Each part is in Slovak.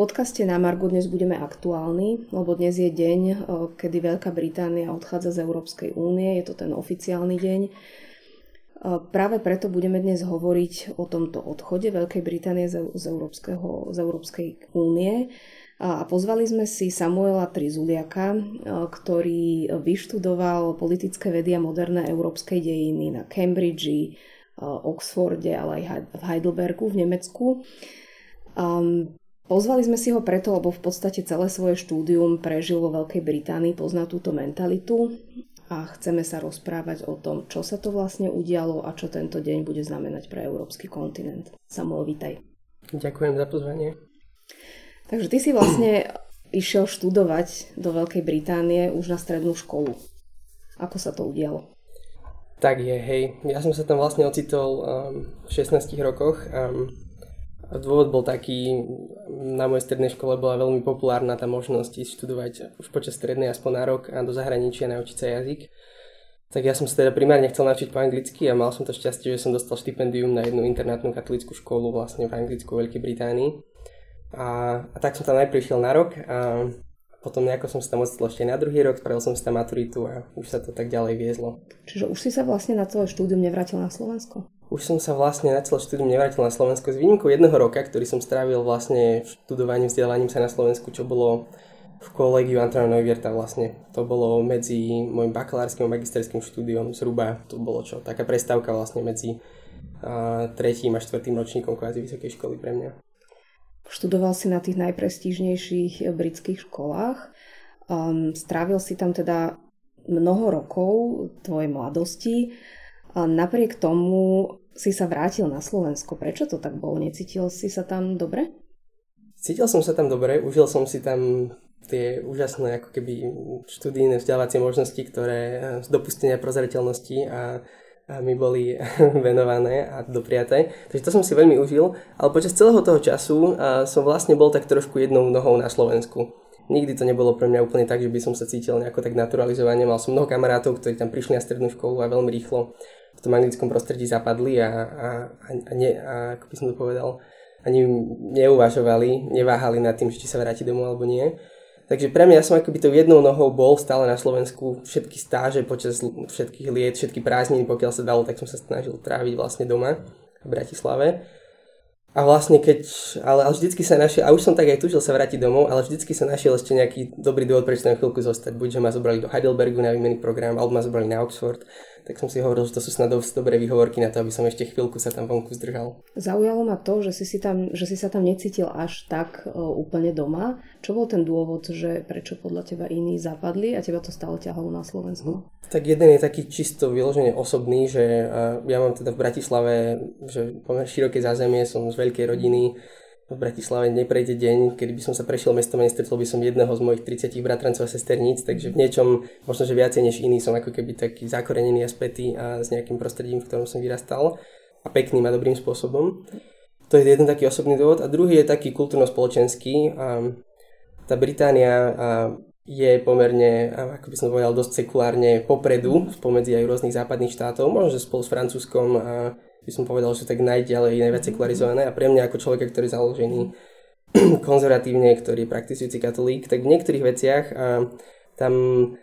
podcaste na Margo dnes budeme aktuálni, lebo dnes je deň, kedy Veľká Británia odchádza z Európskej únie, je to ten oficiálny deň. Práve preto budeme dnes hovoriť o tomto odchode Veľkej Británie z, Európskeho, z Európskej únie. A pozvali sme si Samuela Trizuliaka, ktorý vyštudoval politické vedy a moderné európskej dejiny na Cambridge, Oxforde, ale aj v Heidelbergu v Nemecku. Pozvali sme si ho preto, lebo v podstate celé svoje štúdium prežil vo Veľkej Británii, pozná túto mentalitu a chceme sa rozprávať o tom, čo sa to vlastne udialo a čo tento deň bude znamenať pre európsky kontinent. Samuel, vítaj. Ďakujem za pozvanie. Takže ty si vlastne išiel študovať do Veľkej Británie už na strednú školu. Ako sa to udialo? Tak je, hej. Ja som sa tam vlastne ocitol um, v 16 rokoch. Um, Dôvod bol taký, na mojej strednej škole bola veľmi populárna tá možnosť ísť študovať už počas strednej aspoň na rok a do zahraničia naučiť sa jazyk. Tak ja som sa teda primárne chcel naučiť po anglicky a mal som to šťastie, že som dostal štipendium na jednu internátnu katolickú školu vlastne v Anglicku, Veľkej Británii. A, a tak som tam najprv išiel na rok a potom nejako som sa tam ocitol ešte na druhý rok, spravil som si tam maturitu a už sa to tak ďalej viezlo. Čiže už si sa vlastne na celé štúdium nevrátil na Slovensko? Už som sa vlastne na celé štúdium nevrátil na Slovensko s výnimkou jedného roka, ktorý som strávil vlastne študovaním, vzdelávaním sa na Slovensku, čo bolo v kolegiu Antrona Neuwirta vlastne. To bolo medzi môjim bakalárskym a magisterským štúdiom zhruba, to bolo čo, taká prestávka vlastne medzi a, tretím a štvrtým ročníkom kvázi vysokej školy pre mňa. Študoval si na tých najprestížnejších britských školách. Um, strávil si tam teda mnoho rokov tvojej mladosti. A napriek tomu si sa vrátil na Slovensko. Prečo to tak bolo? Necítil si sa tam dobre? Cítil som sa tam dobre, užil som si tam tie úžasné ako keby študijné vzdelávacie možnosti, ktoré z dopustenia prozreteľnosti a, a mi boli venované a dopriaté. Takže to som si veľmi užil, ale počas celého toho času som vlastne bol tak trošku jednou nohou na Slovensku. Nikdy to nebolo pre mňa úplne tak, že by som sa cítil nejako tak naturalizovane. Mal som mnoho kamarátov, ktorí tam prišli na strednú školu a veľmi rýchlo v tom anglickom prostredí zapadli a, a, a, ne, a ako by som to povedal, ani neuvažovali, neváhali nad tým, či sa vráti domov alebo nie. Takže pre mňa ja som akoby tou jednou nohou bol stále na Slovensku všetky stáže počas všetkých liet, všetky prázdniny, pokiaľ sa dalo, tak som sa snažil tráviť vlastne doma v Bratislave. A vlastne keď, ale, ale vždycky sa našiel, a už som tak aj tužil sa vrátiť domov, ale vždycky sa našiel ešte nejaký dobrý dôvod, prečo tam chvíľku zostať. Buď, že ma zobrali do Heidelbergu na výmenný program, alebo ma zobrali na Oxford tak som si hovoril, že to sú snad dosť dobré výhovorky na to, aby som ešte chvíľku sa tam vonku zdržal. Zaujalo ma to, že si, si, tam, že si sa tam necítil až tak uh, úplne doma. Čo bol ten dôvod, že prečo podľa teba iní zapadli a teba to stále ťahalo na Slovensku? Hm. Tak jeden je taký čisto vyložene osobný, že uh, ja mám teda v Bratislave že široké zázemie, som z veľkej rodiny, v Bratislave neprejde deň, kedy by som sa prešiel mestom a nestretol by som jedného z mojich 30 bratrancov a sesterníc, takže v niečom, možno že viacej než iný, som ako keby taký zakorenený a spätý a s nejakým prostredím, v ktorom som vyrastal a pekným a dobrým spôsobom. To je jeden taký osobný dôvod. A druhý je taký kultúrno-spoločenský. A tá Británia je pomerne, ako by som povedal, dosť sekulárne popredu spomedzi aj rôznych západných štátov, možno že spolu s Francúzskom a by som povedal, že tak najďalej, najviac sekularizované a pre mňa ako človeka, ktorý je založený konzervatívne, ktorý je praktizujúci katolík, tak v niektorých veciach a tam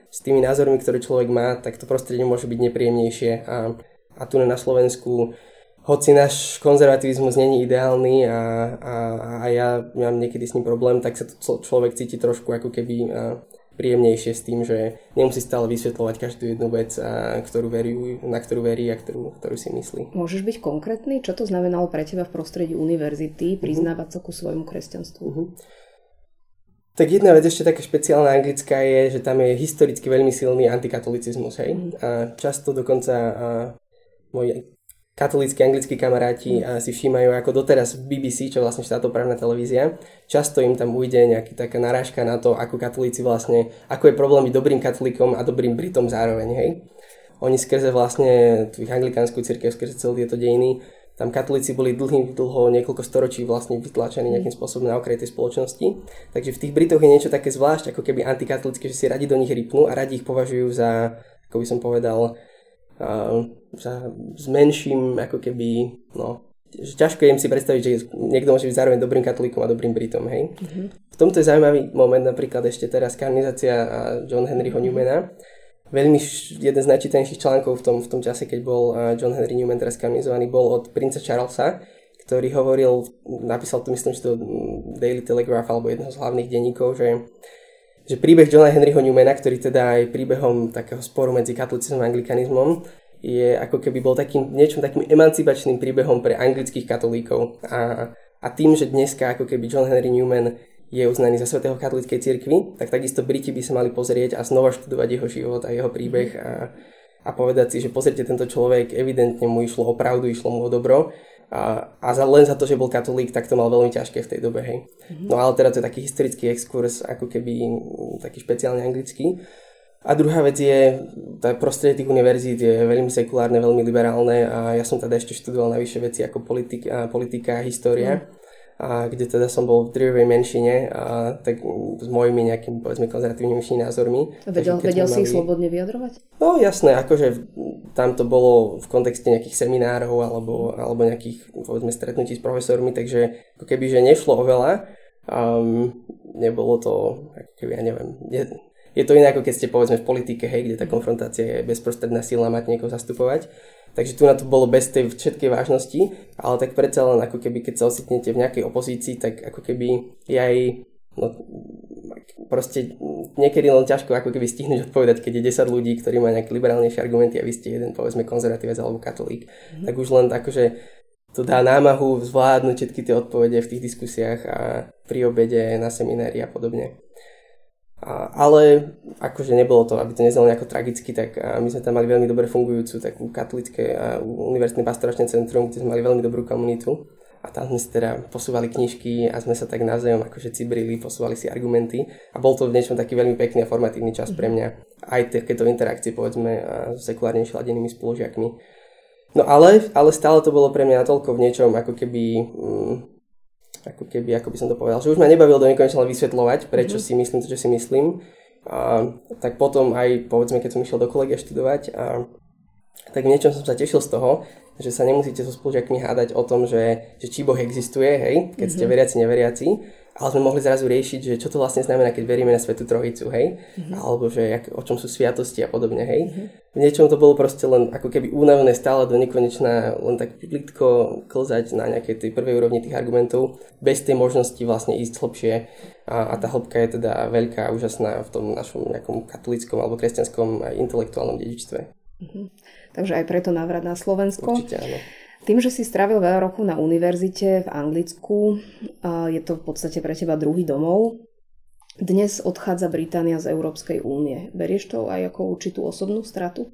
s tými názormi, ktoré človek má, tak to prostredie môže byť nepríjemnejšie. A, a tu na Slovensku hoci náš konzervativizmus není ideálny a, a, a ja mám niekedy s ním problém, tak sa to človek cíti trošku ako keby príjemnejšie s tým, že nemusí stále vysvetľovať každú jednu vec, a, ktorú verí, na ktorú verí a ktorú, ktorú si myslí. Môžeš byť konkrétny? Čo to znamenalo pre teba v prostredí univerzity mhm. priznávať sa ku svojmu kresťanstvu? Uh-huh. Tak jedna vec ešte taká špeciálna anglická je, že tam je historicky veľmi silný antikatolicizmus, hej? Uh-huh. A často dokonca a, môj katolícky anglickí kamaráti mm. si všímajú ako doteraz BBC, čo vlastne štátoprávna televízia. Často im tam ujde nejaká taká narážka na to, ako katolíci vlastne, ako je problém byť dobrým katolíkom a dobrým Britom zároveň, hej. Oni skrze vlastne tú ich anglikánsku církev, skrze celé tieto dejiny, tam katolíci boli dlhý, dlho, niekoľko storočí vlastne vytlačení nejakým spôsobom na okraj tej spoločnosti. Takže v tých Britoch je niečo také zvlášť, ako keby antikatolické, že si radi do nich rypnú a radi ich považujú za, ako by som povedal, za, s menším ako keby no, že ťažko im si predstaviť, že niekto môže byť zároveň dobrým katolíkom a dobrým Britom, hej. Mm-hmm. V tomto je zaujímavý moment napríklad ešte teraz kanonizácia John Henryho Newmana. Veľmi jeden z najčítanejších článkov v tom, v tom čase, keď bol John Henry Newman teraz kanonizovaný, bol od princa Charlesa, ktorý hovoril, napísal to myslím, že to Daily Telegraph alebo jedného z hlavných denníkov, že že príbeh Johna Henryho Newmana, ktorý teda aj príbehom takého sporu medzi katolicizmom a anglikanizmom, je ako keby bol takým, niečom takým emancipačným príbehom pre anglických katolíkov. A, a tým, že dneska ako keby John Henry Newman je uznaný za svetého katolíckej cirkvi, tak takisto Briti by sa mali pozrieť a znova študovať jeho život a jeho príbeh a, a povedať si, že pozrite, tento človek, evidentne mu išlo o pravdu, išlo mu o dobro a, a za, len za to, že bol katolík, tak to mal veľmi ťažké v tej dobe, hej. Mm-hmm. No ale teda to je taký historický exkurs, ako keby taký špeciálne anglický. A druhá vec je, tá prostredie tých univerzít je veľmi sekulárne, veľmi liberálne a ja som teda ešte študoval na vyššie veci ako politika, politika a história. Mm a kde teda som bol v drvivej menšine a tak s mojimi nejakými povedzme konzervatívnymi názormi. A vedel, vedel si ich slobodne vyjadrovať? No jasné, akože tam to bolo v kontexte nejakých seminárov alebo, alebo nejakých povedzme stretnutí s profesormi, takže ako keby, že nešlo o veľa. Um, nebolo to, ako keby, ja neviem, je, je to iné ako keď ste povedzme v politike, hej, kde tá konfrontácia je bezprostredná sila mať niekoho zastupovať. Takže tu na to bolo bez tej všetkej vážnosti, ale tak predsa len ako keby, keď sa ocitnete v nejakej opozícii, tak ako keby je aj no, proste niekedy len ťažko ako keby stihnúť odpovedať, keď je 10 ľudí, ktorí majú nejaké liberálnejšie argumenty a vy ste jeden povedzme konzervatívec alebo katolík. Mm-hmm. Tak už len akože to dá námahu zvládnuť všetky tie odpovede v tých diskusiách a pri obede na seminári a podobne. A, ale akože nebolo to, aby to neznalo nejako tragicky, tak a my sme tam mali veľmi dobre fungujúcu takú katolické a univerzitné pastoračné centrum, kde sme mali veľmi dobrú komunitu. A tam sme si teda posúvali knižky a sme sa tak navzájom akože cibrili, posúvali si argumenty. A bol to v niečom taký veľmi pekný a formatívny čas pre mňa. Aj takéto interakcie, povedzme, s sekulárnejšie ladenými spolužiakmi. No ale, ale stále to bolo pre mňa natoľko v niečom ako keby... Mm, ako keby, ako by som to povedal, že už ma nebavilo do nekonečna vysvetľovať, prečo mm-hmm. si myslím to, čo si myslím. A, tak potom aj, povedzme, keď som išiel do kolegia študovať, a, tak v niečom som sa tešil z toho, že sa nemusíte so spolužiakmi hádať o tom, že, že či Boh existuje, hej, keď mm-hmm. ste mhm. veriaci, neveriaci, ale sme mohli zrazu riešiť, že čo to vlastne znamená, keď veríme na Svetu Trojicu, hej, mm-hmm. alebo že jak, o čom sú sviatosti a podobne, hej. Mm-hmm. V niečom to bolo proste len ako keby únavné stále do nekonečná, len tak plitko klzať na nejakej tej prvej úrovni tých argumentov, bez tej možnosti vlastne ísť hlbšie a, a tá hĺbka je teda veľká a úžasná v tom našom nejakom katolickom alebo kresťanskom intelektuálnom dedičstve. Mm-hmm. Takže aj preto návrat na Slovensko. Určite áno. Tým, že si strávil veľa rokov na univerzite v Anglicku, je to v podstate pre teba druhý domov. Dnes odchádza Británia z Európskej únie. Berieš to aj ako určitú osobnú stratu?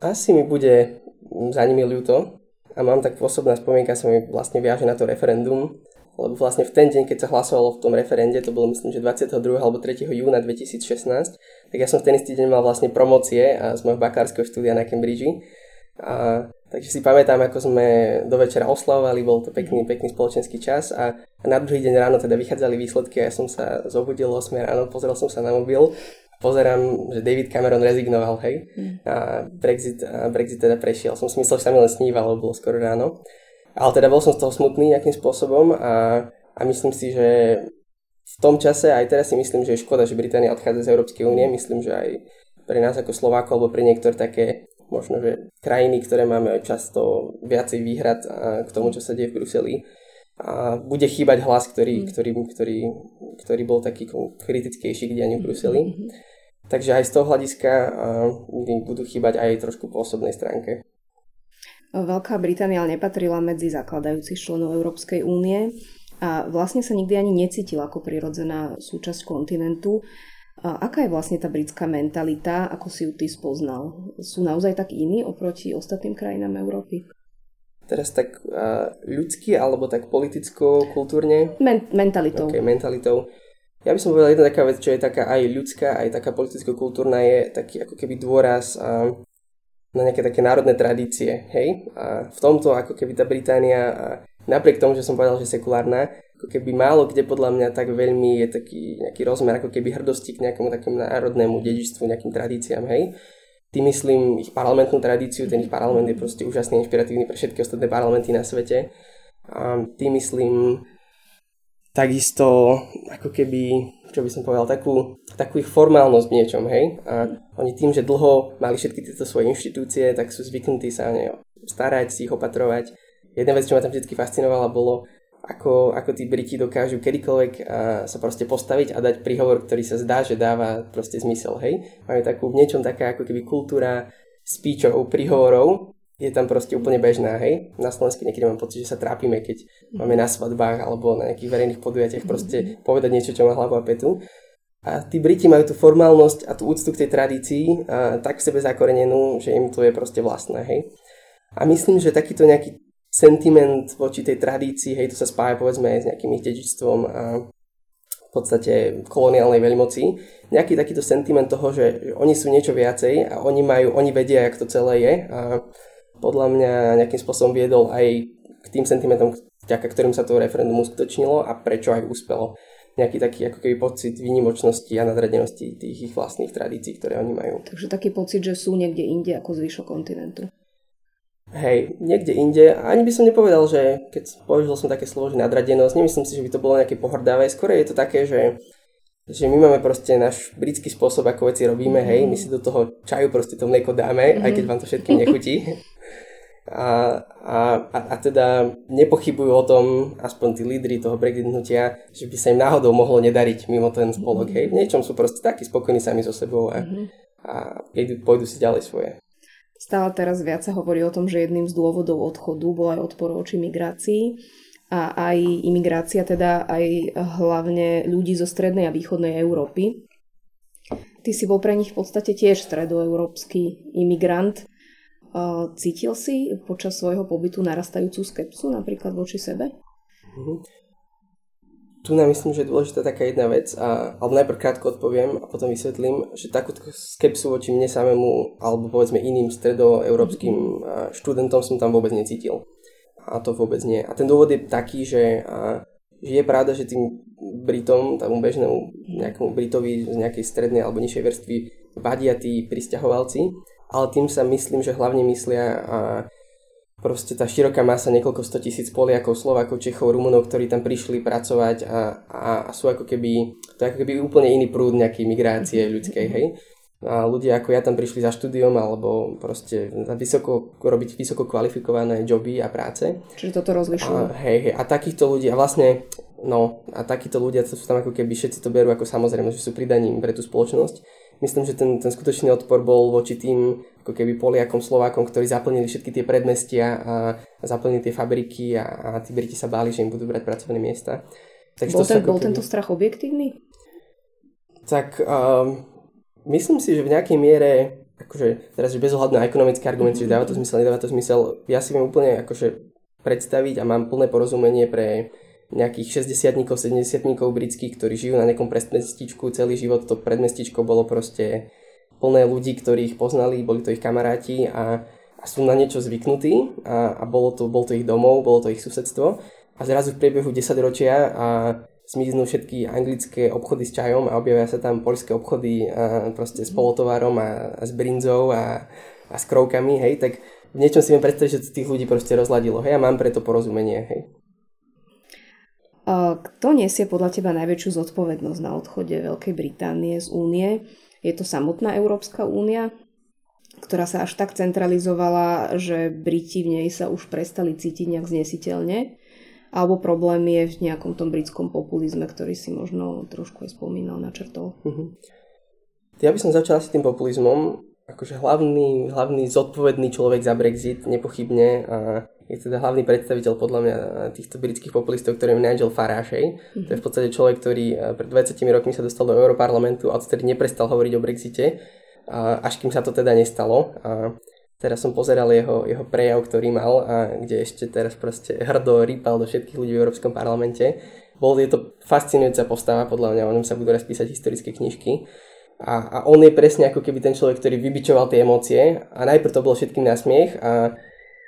Asi mi bude za nimi ľúto a mám tak osobná spomienka sa mi vlastne viaže na to referendum, lebo vlastne v ten deň, keď sa hlasovalo v tom referende, to bolo myslím, že 22. alebo 3. júna 2016, tak ja som v ten istý deň mal vlastne promocie z môjho bakárskeho štúdia na Cambridge a, takže si pamätám, ako sme do večera oslavovali, bol to pekný, pekný spoločenský čas a, a na druhý deň ráno teda vychádzali výsledky a ja som sa zobudil o 8 ráno, pozrel som sa na mobil pozerám, že David Cameron rezignoval, hej, mm. a Brexit, a Brexit teda prešiel. Som si myslel, že sa mi len sníval, lebo bolo skoro ráno. Ale teda bol som z toho smutný nejakým spôsobom a, a myslím si, že v tom čase, aj teraz si myslím, že je škoda, že Británia odchádza z Európskej únie. Myslím, že aj pre nás ako Slovákov, alebo pre niektoré také možno, že krajiny, ktoré máme často viacej výhrad k tomu, čo sa deje v Bruseli. A bude chýbať hlas, ktorý, mm. ktorý, ktorý, ktorý bol taký kritickejší k dianiu v Bruseli. Mm-hmm. Takže aj z toho hľadiska budú chýbať aj trošku po osobnej stránke. Veľká Británia nepatrila medzi zakladajúcich členov Európskej únie a vlastne sa nikdy ani necítila ako prirodzená súčasť kontinentu. A aká je vlastne tá britská mentalita, ako si ju ty spoznal? Sú naozaj tak iní oproti ostatným krajinám Európy? Teraz tak uh, ľudsky alebo tak politicko-kultúrne? Men- mentalitou. Okay, mentalitou. Ja by som povedal jedna taká vec, čo je taká aj ľudská, aj taká politicko-kultúrna, je taký ako keby dôraz uh, na nejaké také národné tradície, hej? A v tomto ako keby tá Británia, uh, napriek tomu, že som povedal, že sekulárna, ako keby málo kde podľa mňa tak veľmi je taký nejaký rozmer ako keby hrdosti k nejakému takému národnému dedičstvu, nejakým tradíciám, hej. tým myslím ich parlamentnú tradíciu, ten ich parlament je proste úžasne inšpiratívny pre všetky ostatné parlamenty na svete. A tým myslím takisto ako keby, čo by som povedal, takú, takú ich formálnosť v niečom, hej. A oni tým, že dlho mali všetky tieto svoje inštitúcie, tak sú zvyknutí sa o ne starať, si ich opatrovať. Jedna vec, čo ma tam vždy fascinovala, bolo, ako, ako tí Briti dokážu kedykoľvek sa proste postaviť a dať príhovor, ktorý sa zdá, že dáva proste zmysel, hej. Majú takú v niečom taká ako keby kultúra speechov, príhovorov, je tam proste úplne bežná, hej. Na Slovensku niekedy mám pocit, že sa trápime, keď máme na svadbách alebo na nejakých verejných podujatiach proste povedať niečo, čo má hlavu a petu. A tí Briti majú tú formálnosť a tú úctu k tej tradícii a tak v sebe zakorenenú, že im to je proste vlastné, hej. A myslím, že takýto nejaký sentiment voči tej tradícii, hej, to sa spája povedzme aj s nejakým ich dedičstvom a v podstate koloniálnej veľmoci. Nejaký takýto sentiment toho, že oni sú niečo viacej a oni majú, oni vedia, jak to celé je a podľa mňa nejakým spôsobom viedol aj k tým sentimentom, vďaka ktorým sa to referendum uskutočnilo a prečo aj úspelo. Nejaký taký ako keby pocit výnimočnosti a nadradenosti tých ich vlastných tradícií, ktoré oni majú. Takže taký pocit, že sú niekde inde ako zvyšok kontinentu. Hej, niekde inde. Ani by som nepovedal, že keď použil som také slovo, že nadradenosť, nemyslím si, že by to bolo nejaké pohrdavé. Skôr je to také, že, že my máme proste náš britský spôsob, ako veci robíme, hej, my si do toho čaju proste to mlieko dáme, mm-hmm. aj keď vám to všetkým nechutí. A, a, a teda nepochybujú o tom, aspoň tí lídry toho Brexit hnutia, že by sa im náhodou mohlo nedariť mimo ten spolok. Hej. V niečom sú proste takí spokojní sami so sebou a, mm-hmm. a pôjdu si ďalej svoje. Stále teraz viac sa hovorí o tom, že jedným z dôvodov odchodu bol aj odpor voči migrácii a aj imigrácia, teda aj hlavne ľudí zo strednej a východnej Európy. Ty si bol pre nich v podstate tiež stredoeurópsky imigrant. Cítil si počas svojho pobytu narastajúcu skepsu napríklad voči sebe? Mm-hmm. Tu nám myslím, že je dôležitá taká jedna vec, a, alebo najprv krátko odpoviem a potom vysvetlím, že takú skepsu voči mne samému alebo povedzme iným stredoeurópskym mm-hmm. študentom som tam vôbec necítil. A to vôbec nie. A ten dôvod je taký, že, a, je pravda, že tým Britom, tomu bežnému nejakému Britovi z nejakej strednej alebo nižšej vrstvy vadia tí pristahovalci, ale tým sa myslím, že hlavne myslia a proste tá široká masa, niekoľko sto tisíc Poliakov, Slovákov, Čechov, Rumunov, ktorí tam prišli pracovať a, a, a sú ako keby, to je ako keby úplne iný prúd nejakej migrácie ľudskej, hej. A ľudia ako ja tam prišli za štúdiom alebo proste vysoko, robiť vysoko kvalifikované joby a práce. Čiže toto rozlišujú. A, hej, hej, a takýchto ľudí, a vlastne, no, a takíto ľudia, sú tam ako keby všetci to berú ako samozrejme, že sú pridaním pre tú spoločnosť myslím, že ten, ten skutočný odpor bol voči tým ako keby Poliakom, Slovákom, ktorí zaplnili všetky tie predmestia a, a zaplnili tie fabriky a, a tí Briti sa báli, že im budú brať pracovné miesta. Takže bol, ten, bol keby... tento strach objektívny? Tak um, myslím si, že v nejakej miere akože teraz, že bez ohľadu na ekonomické argumenty, že dáva to zmysel, nedáva to zmysel, ja si viem úplne akože predstaviť a mám plné porozumenie pre nejakých 60 70 britských, ktorí žijú na nejakom predmestičku celý život. To predmestičko bolo proste plné ľudí, ktorí ich poznali, boli to ich kamaráti a, a sú na niečo zvyknutí a, a bolo to, bol to ich domov, bolo to ich susedstvo. A zrazu v priebehu 10 ročia a zmiznú všetky anglické obchody s čajom a objavia sa tam poľské obchody proste s polotovarom a, a s brinzou a, a s krovkami, hej, tak v niečom si viem predstaviť, že tých ľudí proste rozladilo, hej, a mám preto porozumenie, hej. Kto nesie podľa teba najväčšiu zodpovednosť na odchode Veľkej Británie z únie? Je to samotná Európska únia, ktorá sa až tak centralizovala, že Briti v nej sa už prestali cítiť nejak znesiteľne? Alebo problém je v nejakom tom britskom populizme, ktorý si možno trošku aj spomínal, načrtol? Uh-huh. Ja by som začal s tým populizmom. Akože hlavný, hlavný zodpovedný človek za Brexit, nepochybne, a je teda hlavný predstaviteľ podľa mňa týchto britských populistov, ktorým je Nigel Farage. Mm-hmm. To je v podstate človek, ktorý eh, pred 20 rokmi sa dostal do Europarlamentu a odtedy neprestal hovoriť o Brexite, až kým sa to teda nestalo. A teraz som pozeral jeho, jeho prejav, ktorý mal, a kde ešte teraz proste hrdo rýpal do všetkých ľudí v Európskom parlamente. Bol je to fascinujúca postava, podľa mňa, o ňom sa budú raz písať historické knižky. A, a on je presne ako keby ten človek, ktorý vybičoval tie emócie a najprv to bolo všetkým na smiech a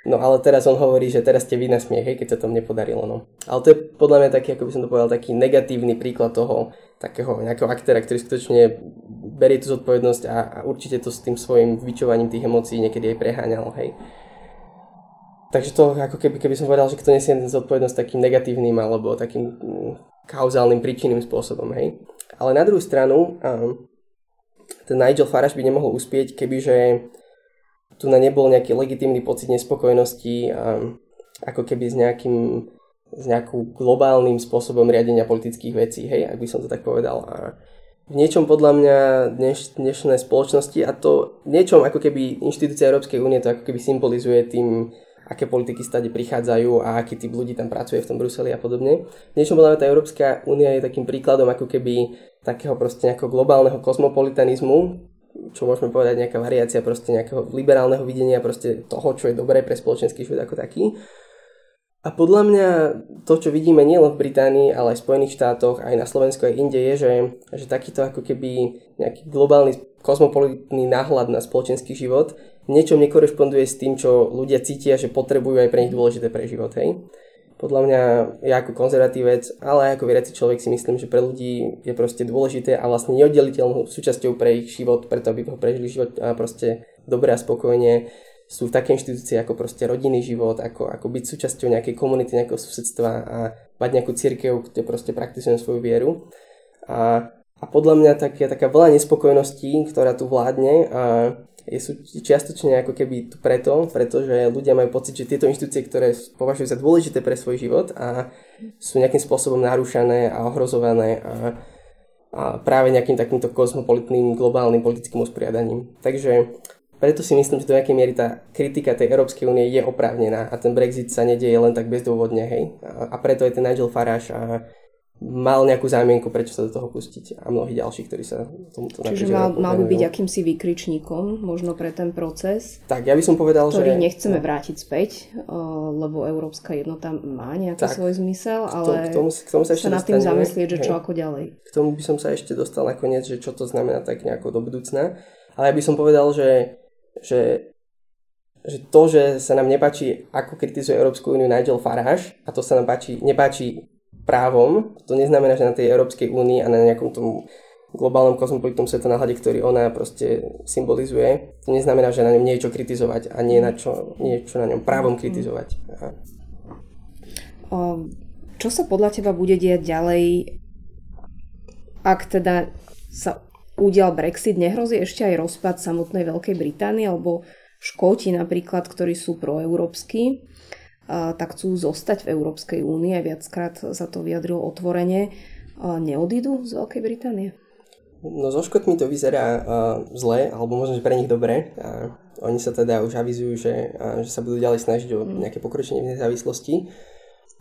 No ale teraz on hovorí, že teraz ste vy na smiech, keď sa tomu nepodarilo. No. Ale to je podľa mňa taký, ako by som to povedal, taký negatívny príklad toho takého nejakého aktéra, ktorý skutočne berie tú zodpovednosť a, a určite to s tým svojim vyčovaním tých emócií niekedy aj preháňal, hej. Takže to ako keby, keby som povedal, že kto nesie zodpovednosť takým negatívnym alebo takým mm, kauzálnym príčinným spôsobom, hej. Ale na druhú stranu, ten Nigel Farage by nemohol uspieť, kebyže tu na nebol nejaký legitímny pocit nespokojnosti ako keby s nejakým s nejakým globálnym spôsobom riadenia politických vecí, hej, ak by som to tak povedal. A v niečom podľa mňa dneš, dnešné spoločnosti a to niečom ako keby inštitúcia Európskej únie to ako keby symbolizuje tým, aké politiky stade prichádzajú a aký typ ľudí tam pracuje v tom Bruseli a podobne. V niečom podľa mňa tá Európska únia je takým príkladom ako keby takého proste nejakého globálneho kozmopolitanizmu, čo môžeme povedať nejaká variácia proste nejakého liberálneho videnia proste toho, čo je dobré pre spoločenský život ako taký. A podľa mňa to, čo vidíme nielen v Británii, ale aj v Spojených štátoch, aj na Slovensku, aj inde, je, že, že takýto ako keby nejaký globálny kozmopolitný náhľad na spoločenský život v niečom nekorešponduje s tým, čo ľudia cítia, že potrebujú aj pre nich dôležité pre život. Hej? Podľa mňa ja ako konzervatívec, ale aj ako veriaci človek si myslím, že pre ľudí je proste dôležité a vlastne neoddeliteľnou súčasťou pre ich život, preto aby ho prežili život a proste dobre a spokojne sú v také inštitúcie ako proste rodinný život, ako, ako byť súčasťou nejakej komunity, nejakého susedstva a mať nejakú církev, kde proste praktizujem svoju vieru. A, a podľa mňa tak, je taká veľa nespokojností, ktorá tu vládne a je sú čiastočne ako keby preto, pretože ľudia majú pocit, že tieto inštitúcie, ktoré považujú za dôležité pre svoj život a sú nejakým spôsobom narúšané a ohrozované a, a práve nejakým takýmto kozmopolitným globálnym politickým usporiadaním. Takže preto si myslím, že do nejakej miery tá kritika tej Európskej únie je oprávnená a ten Brexit sa nedieje len tak bezdôvodne, hej. A, a preto je ten Nigel Farage a mal nejakú zámienku, prečo sa do toho pustiť a mnohí ďalší, ktorí sa tomuto Čiže mal, mal by byť akýmsi vykričníkom možno pre ten proces. Tak, ja by som povedal, ktorý že... nechceme no. vrátiť späť, lebo Európska jednota má nejaký tak, svoj zmysel, ale k tomu, k tomu sa, ešte sa nad tým zamyslieť, že čo ako ďalej. K tomu by som sa ešte dostal nakoniec, že čo to znamená tak nejako do budúcna. Ale ja by som povedal, že že, že to, že sa nám nepáči, ako kritizuje Európsku úniu Nigel Farage, a to sa nám páči, nepáči právom, to neznamená, že na tej Európskej únii a na nejakom tom globálnom kozmopolitnom svetonáhľade, ktorý ona proste symbolizuje, to neznamená, že na ňom nie je čo kritizovať a nie, na čo, nie je čo na ňom právom kritizovať. Aha. Čo sa podľa teba bude diať ďalej, ak teda sa udial Brexit, nehrozí ešte aj rozpad samotnej Veľkej Británie, alebo Škóti napríklad, ktorí sú proeurópsky, tak chcú zostať v Európskej únii, aj viackrát sa to vyjadrilo otvorene, neodídu z Veľkej Británie? No so Škotmi to vyzerá uh, zle, alebo možno, že pre nich dobre. Uh, oni sa teda už avizujú, že, uh, že sa budú ďalej snažiť o mm. nejaké pokročenie v nezávislosti.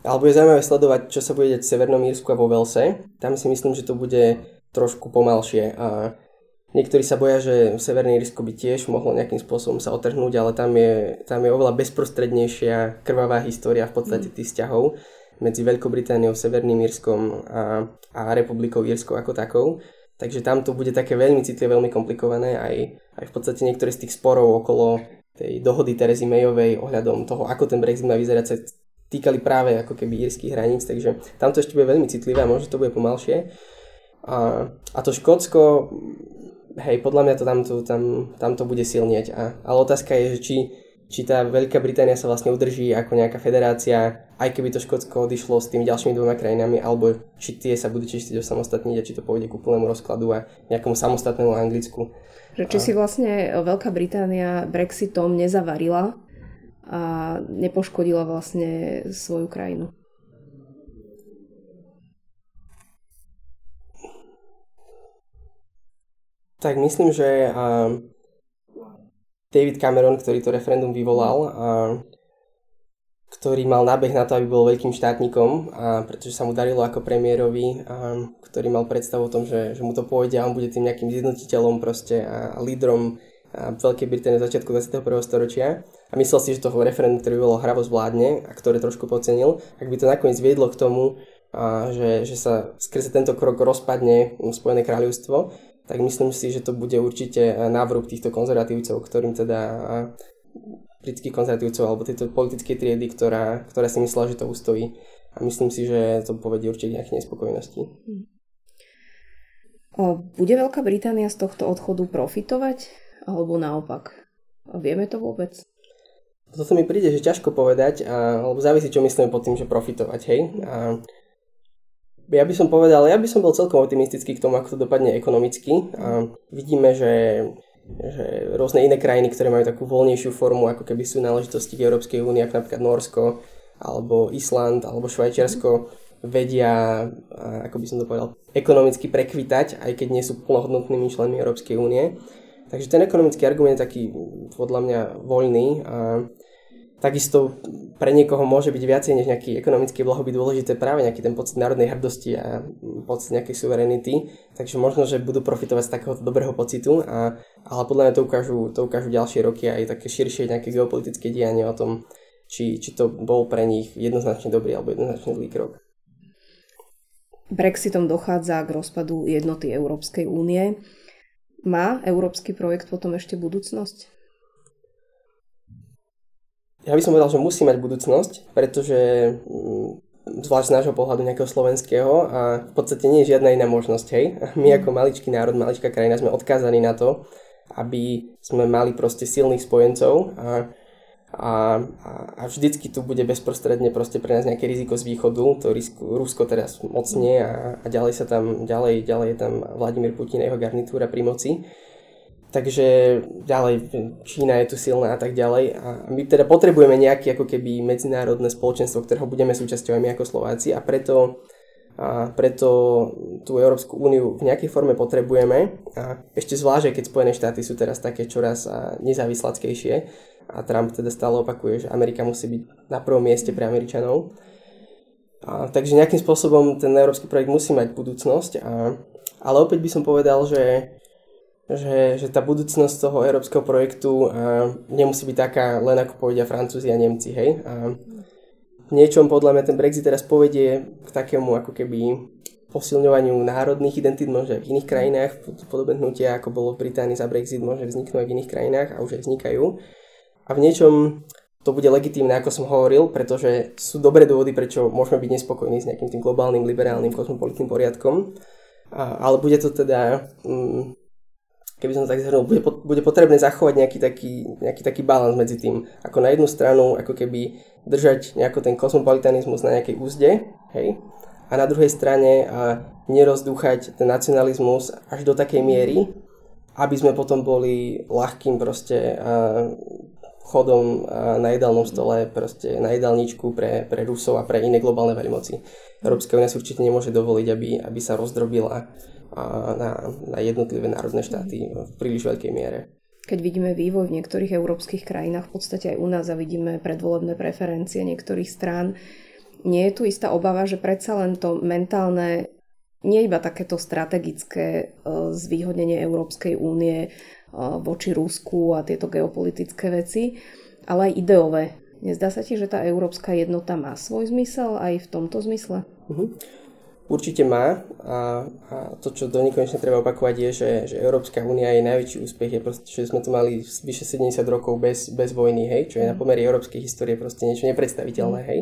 Alebo je zaujímavé sledovať, čo sa bude deť v Severnom Írsku a vo Velse. Tam si myslím, že to bude trošku pomalšie a niektorí sa boja, že Severné Írsko by tiež mohlo nejakým spôsobom sa otrhnúť, ale tam je, tam je oveľa bezprostrednejšia krvavá história v podstate mm. tých vzťahov medzi Veľkou Britániou, Severným Írskom a, a Republikou Írskou ako takou. Takže tam to bude také veľmi citlivé, veľmi komplikované. Aj, aj v podstate niektoré z tých sporov okolo tej dohody Terezy Mayovej ohľadom toho, ako ten Brexit má vyzerať, sa týkali práve ako keby írskych hraníc, takže tam to ešte bude veľmi citlivé a možno to bude pomalšie. A, a to Škótsko, hej, podľa mňa to tamto, tam, tam to bude silnieť. A, ale otázka je, že či, či tá Veľká Británia sa vlastne udrží ako nejaká federácia, aj keby to Škótsko odišlo s tými ďalšími dvoma krajinami, alebo či tie sa budú čistiť o samostatniť a či to pôjde k úplnému rozkladu a nejakomu samostatnému Anglicku. Že či a... si vlastne Veľká Británia Brexitom nezavarila a nepoškodila vlastne svoju krajinu. Tak myslím, že David Cameron, ktorý to referendum vyvolal, ktorý mal nábeh na to, aby bol veľkým štátnikom, a pretože sa mu darilo ako premiérovi, a ktorý mal predstavu o tom, že, že mu to pôjde a on bude tým nejakým zjednotiteľom proste a, a lídrom a Veľkej Británie začiatku 21. storočia a myslel si, že toho referendum, ktorý bolo hravo zvládne a ktoré trošku podcenil, ak by to nakoniec viedlo k tomu, a že, že sa skrze tento krok rozpadne Spojené kráľovstvo, tak myslím si, že to bude určite eh, návrh týchto konzervatívcov, ktorým teda eh, britských konzervatívcov alebo tejto politickej triedy, ktorá, ktorá si myslela, že to ustojí. A myslím si, že to povedie určite nejaké nespokojnosti. Bude Veľká Británia z tohto odchodu profitovať? Alebo naopak? Vieme to vôbec? Toto mi príde, že ťažko povedať, a, alebo závisí, čo myslíme pod tým, že profitovať, hej. A, ja by som povedal, ja by som bol celkom optimistický k tomu, ako to dopadne ekonomicky. A vidíme, že, že rôzne iné krajiny, ktoré majú takú voľnejšiu formu, ako keby sú náležitosti Európskej únie, ako napríklad Norsko, alebo Island, alebo Švajčiarsko, vedia, ako by som to povedal, ekonomicky prekvitať, aj keď nie sú plnohodnotnými členmi Európskej únie. Takže ten ekonomický argument je taký podľa mňa voľný a takisto pre niekoho môže byť viacej než nejaký ekonomický blahobyt dôležité práve nejaký ten pocit národnej hrdosti a pocit nejakej suverenity. Takže možno, že budú profitovať z takéhoto dobrého pocitu, a, ale podľa mňa to ukážu, to ukážu ďalšie roky aj také širšie nejaké geopolitické dianie o tom, či, či to bol pre nich jednoznačne dobrý alebo jednoznačne zlý krok. Brexitom dochádza k rozpadu jednoty Európskej únie. Má európsky projekt potom ešte budúcnosť? Ja by som povedal, že musí mať budúcnosť, pretože mm, zvlášť z nášho pohľadu nejakého slovenského a v podstate nie je žiadna iná možnosť. Hej? My ako maličký národ, maličká krajina sme odkázaní na to, aby sme mali proste silných spojencov a a, a vždycky tu bude bezprostredne proste pre nás nejaké riziko z východu, to risko, Rusko teraz mocne a, a ďalej sa tam, ďalej, ďalej je tam Vladimír Putin a jeho garnitúra pri moci. Takže ďalej, Čína je tu silná a tak ďalej. A my teda potrebujeme nejaké ako keby medzinárodné spoločenstvo, ktorého budeme súčasťou my ako Slováci a preto, a preto tú Európsku úniu v nejakej forme potrebujeme. A ešte zvlášť, keď Spojené štáty sú teraz také čoraz nezávislackejšie, a Trump teda stále opakuje, že Amerika musí byť na prvom mieste pre Američanov. A, takže nejakým spôsobom ten európsky projekt musí mať budúcnosť, a, ale opäť by som povedal, že, že, že tá budúcnosť toho európskeho projektu a, nemusí byť taká len ako povedia Francúzi a Nemci, hej. A, v niečom podľa mňa ten Brexit teraz povedie k takému ako keby posilňovaniu národných identít, možno v iných krajinách, podobné hnutia, ako bolo v Británii za Brexit, môže vzniknúť aj v iných krajinách a už aj vznikajú a v niečom to bude legitímne, ako som hovoril, pretože sú dobré dôvody, prečo môžeme byť nespokojní s nejakým tým globálnym, liberálnym, kosmopolitným poriadkom. A, ale bude to teda, mm, keby som tak zhrnul, bude, bude potrebné zachovať nejaký taký, nejaký taký balans medzi tým. Ako na jednu stranu, ako keby držať nejako ten kosmopolitanizmus na nejakej úzde, hej, a na druhej strane a nerozdúchať ten nacionalizmus až do takej miery, aby sme potom boli ľahkým proste a, chodom na jedálnom stole, proste na jedálničku pre, pre Rusov a pre iné globálne veľmoci. Európska únia si určite nemôže dovoliť, aby, aby sa rozdrobila na, na jednotlivé národné štáty v príliš veľkej miere. Keď vidíme vývoj v niektorých európskych krajinách, v podstate aj u nás a vidíme predvolebné preferencie niektorých strán, nie je tu istá obava, že predsa len to mentálne, nie iba takéto strategické e, zvýhodnenie Európskej únie voči Rusku a tieto geopolitické veci, ale aj ideové. Nezdá sa ti, že tá európska jednota má svoj zmysel aj v tomto zmysle? Uh-huh. Určite má a, a to, čo do nekonečne treba opakovať, je, že, že Európska únia je najväčší úspech, je proste, že sme tu mali vyše 70 rokov bez, bez vojny, hej, čo je na mhm. pomery európskej histórie proste niečo nepredstaviteľné, hej.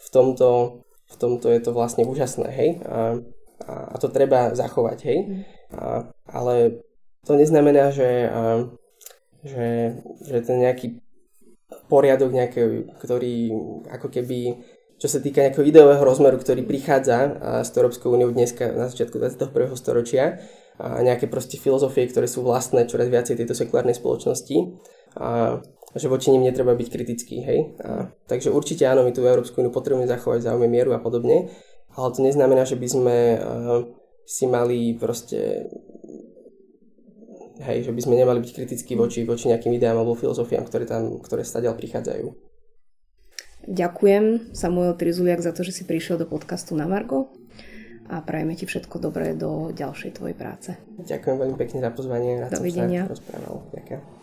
V tomto, v tomto je to vlastne úžasné, hej, a, a, a to treba zachovať, hej. Mhm. A, ale to neznamená, že, že, že ten nejaký poriadok, nejaký, ktorý ako keby, čo sa týka nejakého ideového rozmeru, ktorý prichádza z Európskou úniou dneska na začiatku 21. storočia, a nejaké proste filozofie, ktoré sú vlastné čoraz viacej tejto sekulárnej spoločnosti, a že voči nim netreba byť kritický, hej. A, takže určite áno, my tú Európsku úniu potrebujeme zachovať záujme mieru a podobne, ale to neznamená, že by sme uh, si mali proste Hej, že by sme nemali byť kritickí voči, voči nejakým ideám alebo filozofiám, ktoré tam, ktoré stadiaľ prichádzajú. Ďakujem Samuel Trizuliak za to, že si prišiel do podcastu na Margo a prajeme ti všetko dobré do ďalšej tvojej práce. Ďakujem veľmi pekne za pozvanie. Rád Dovidenia. som sa rozprával. Ďakujem.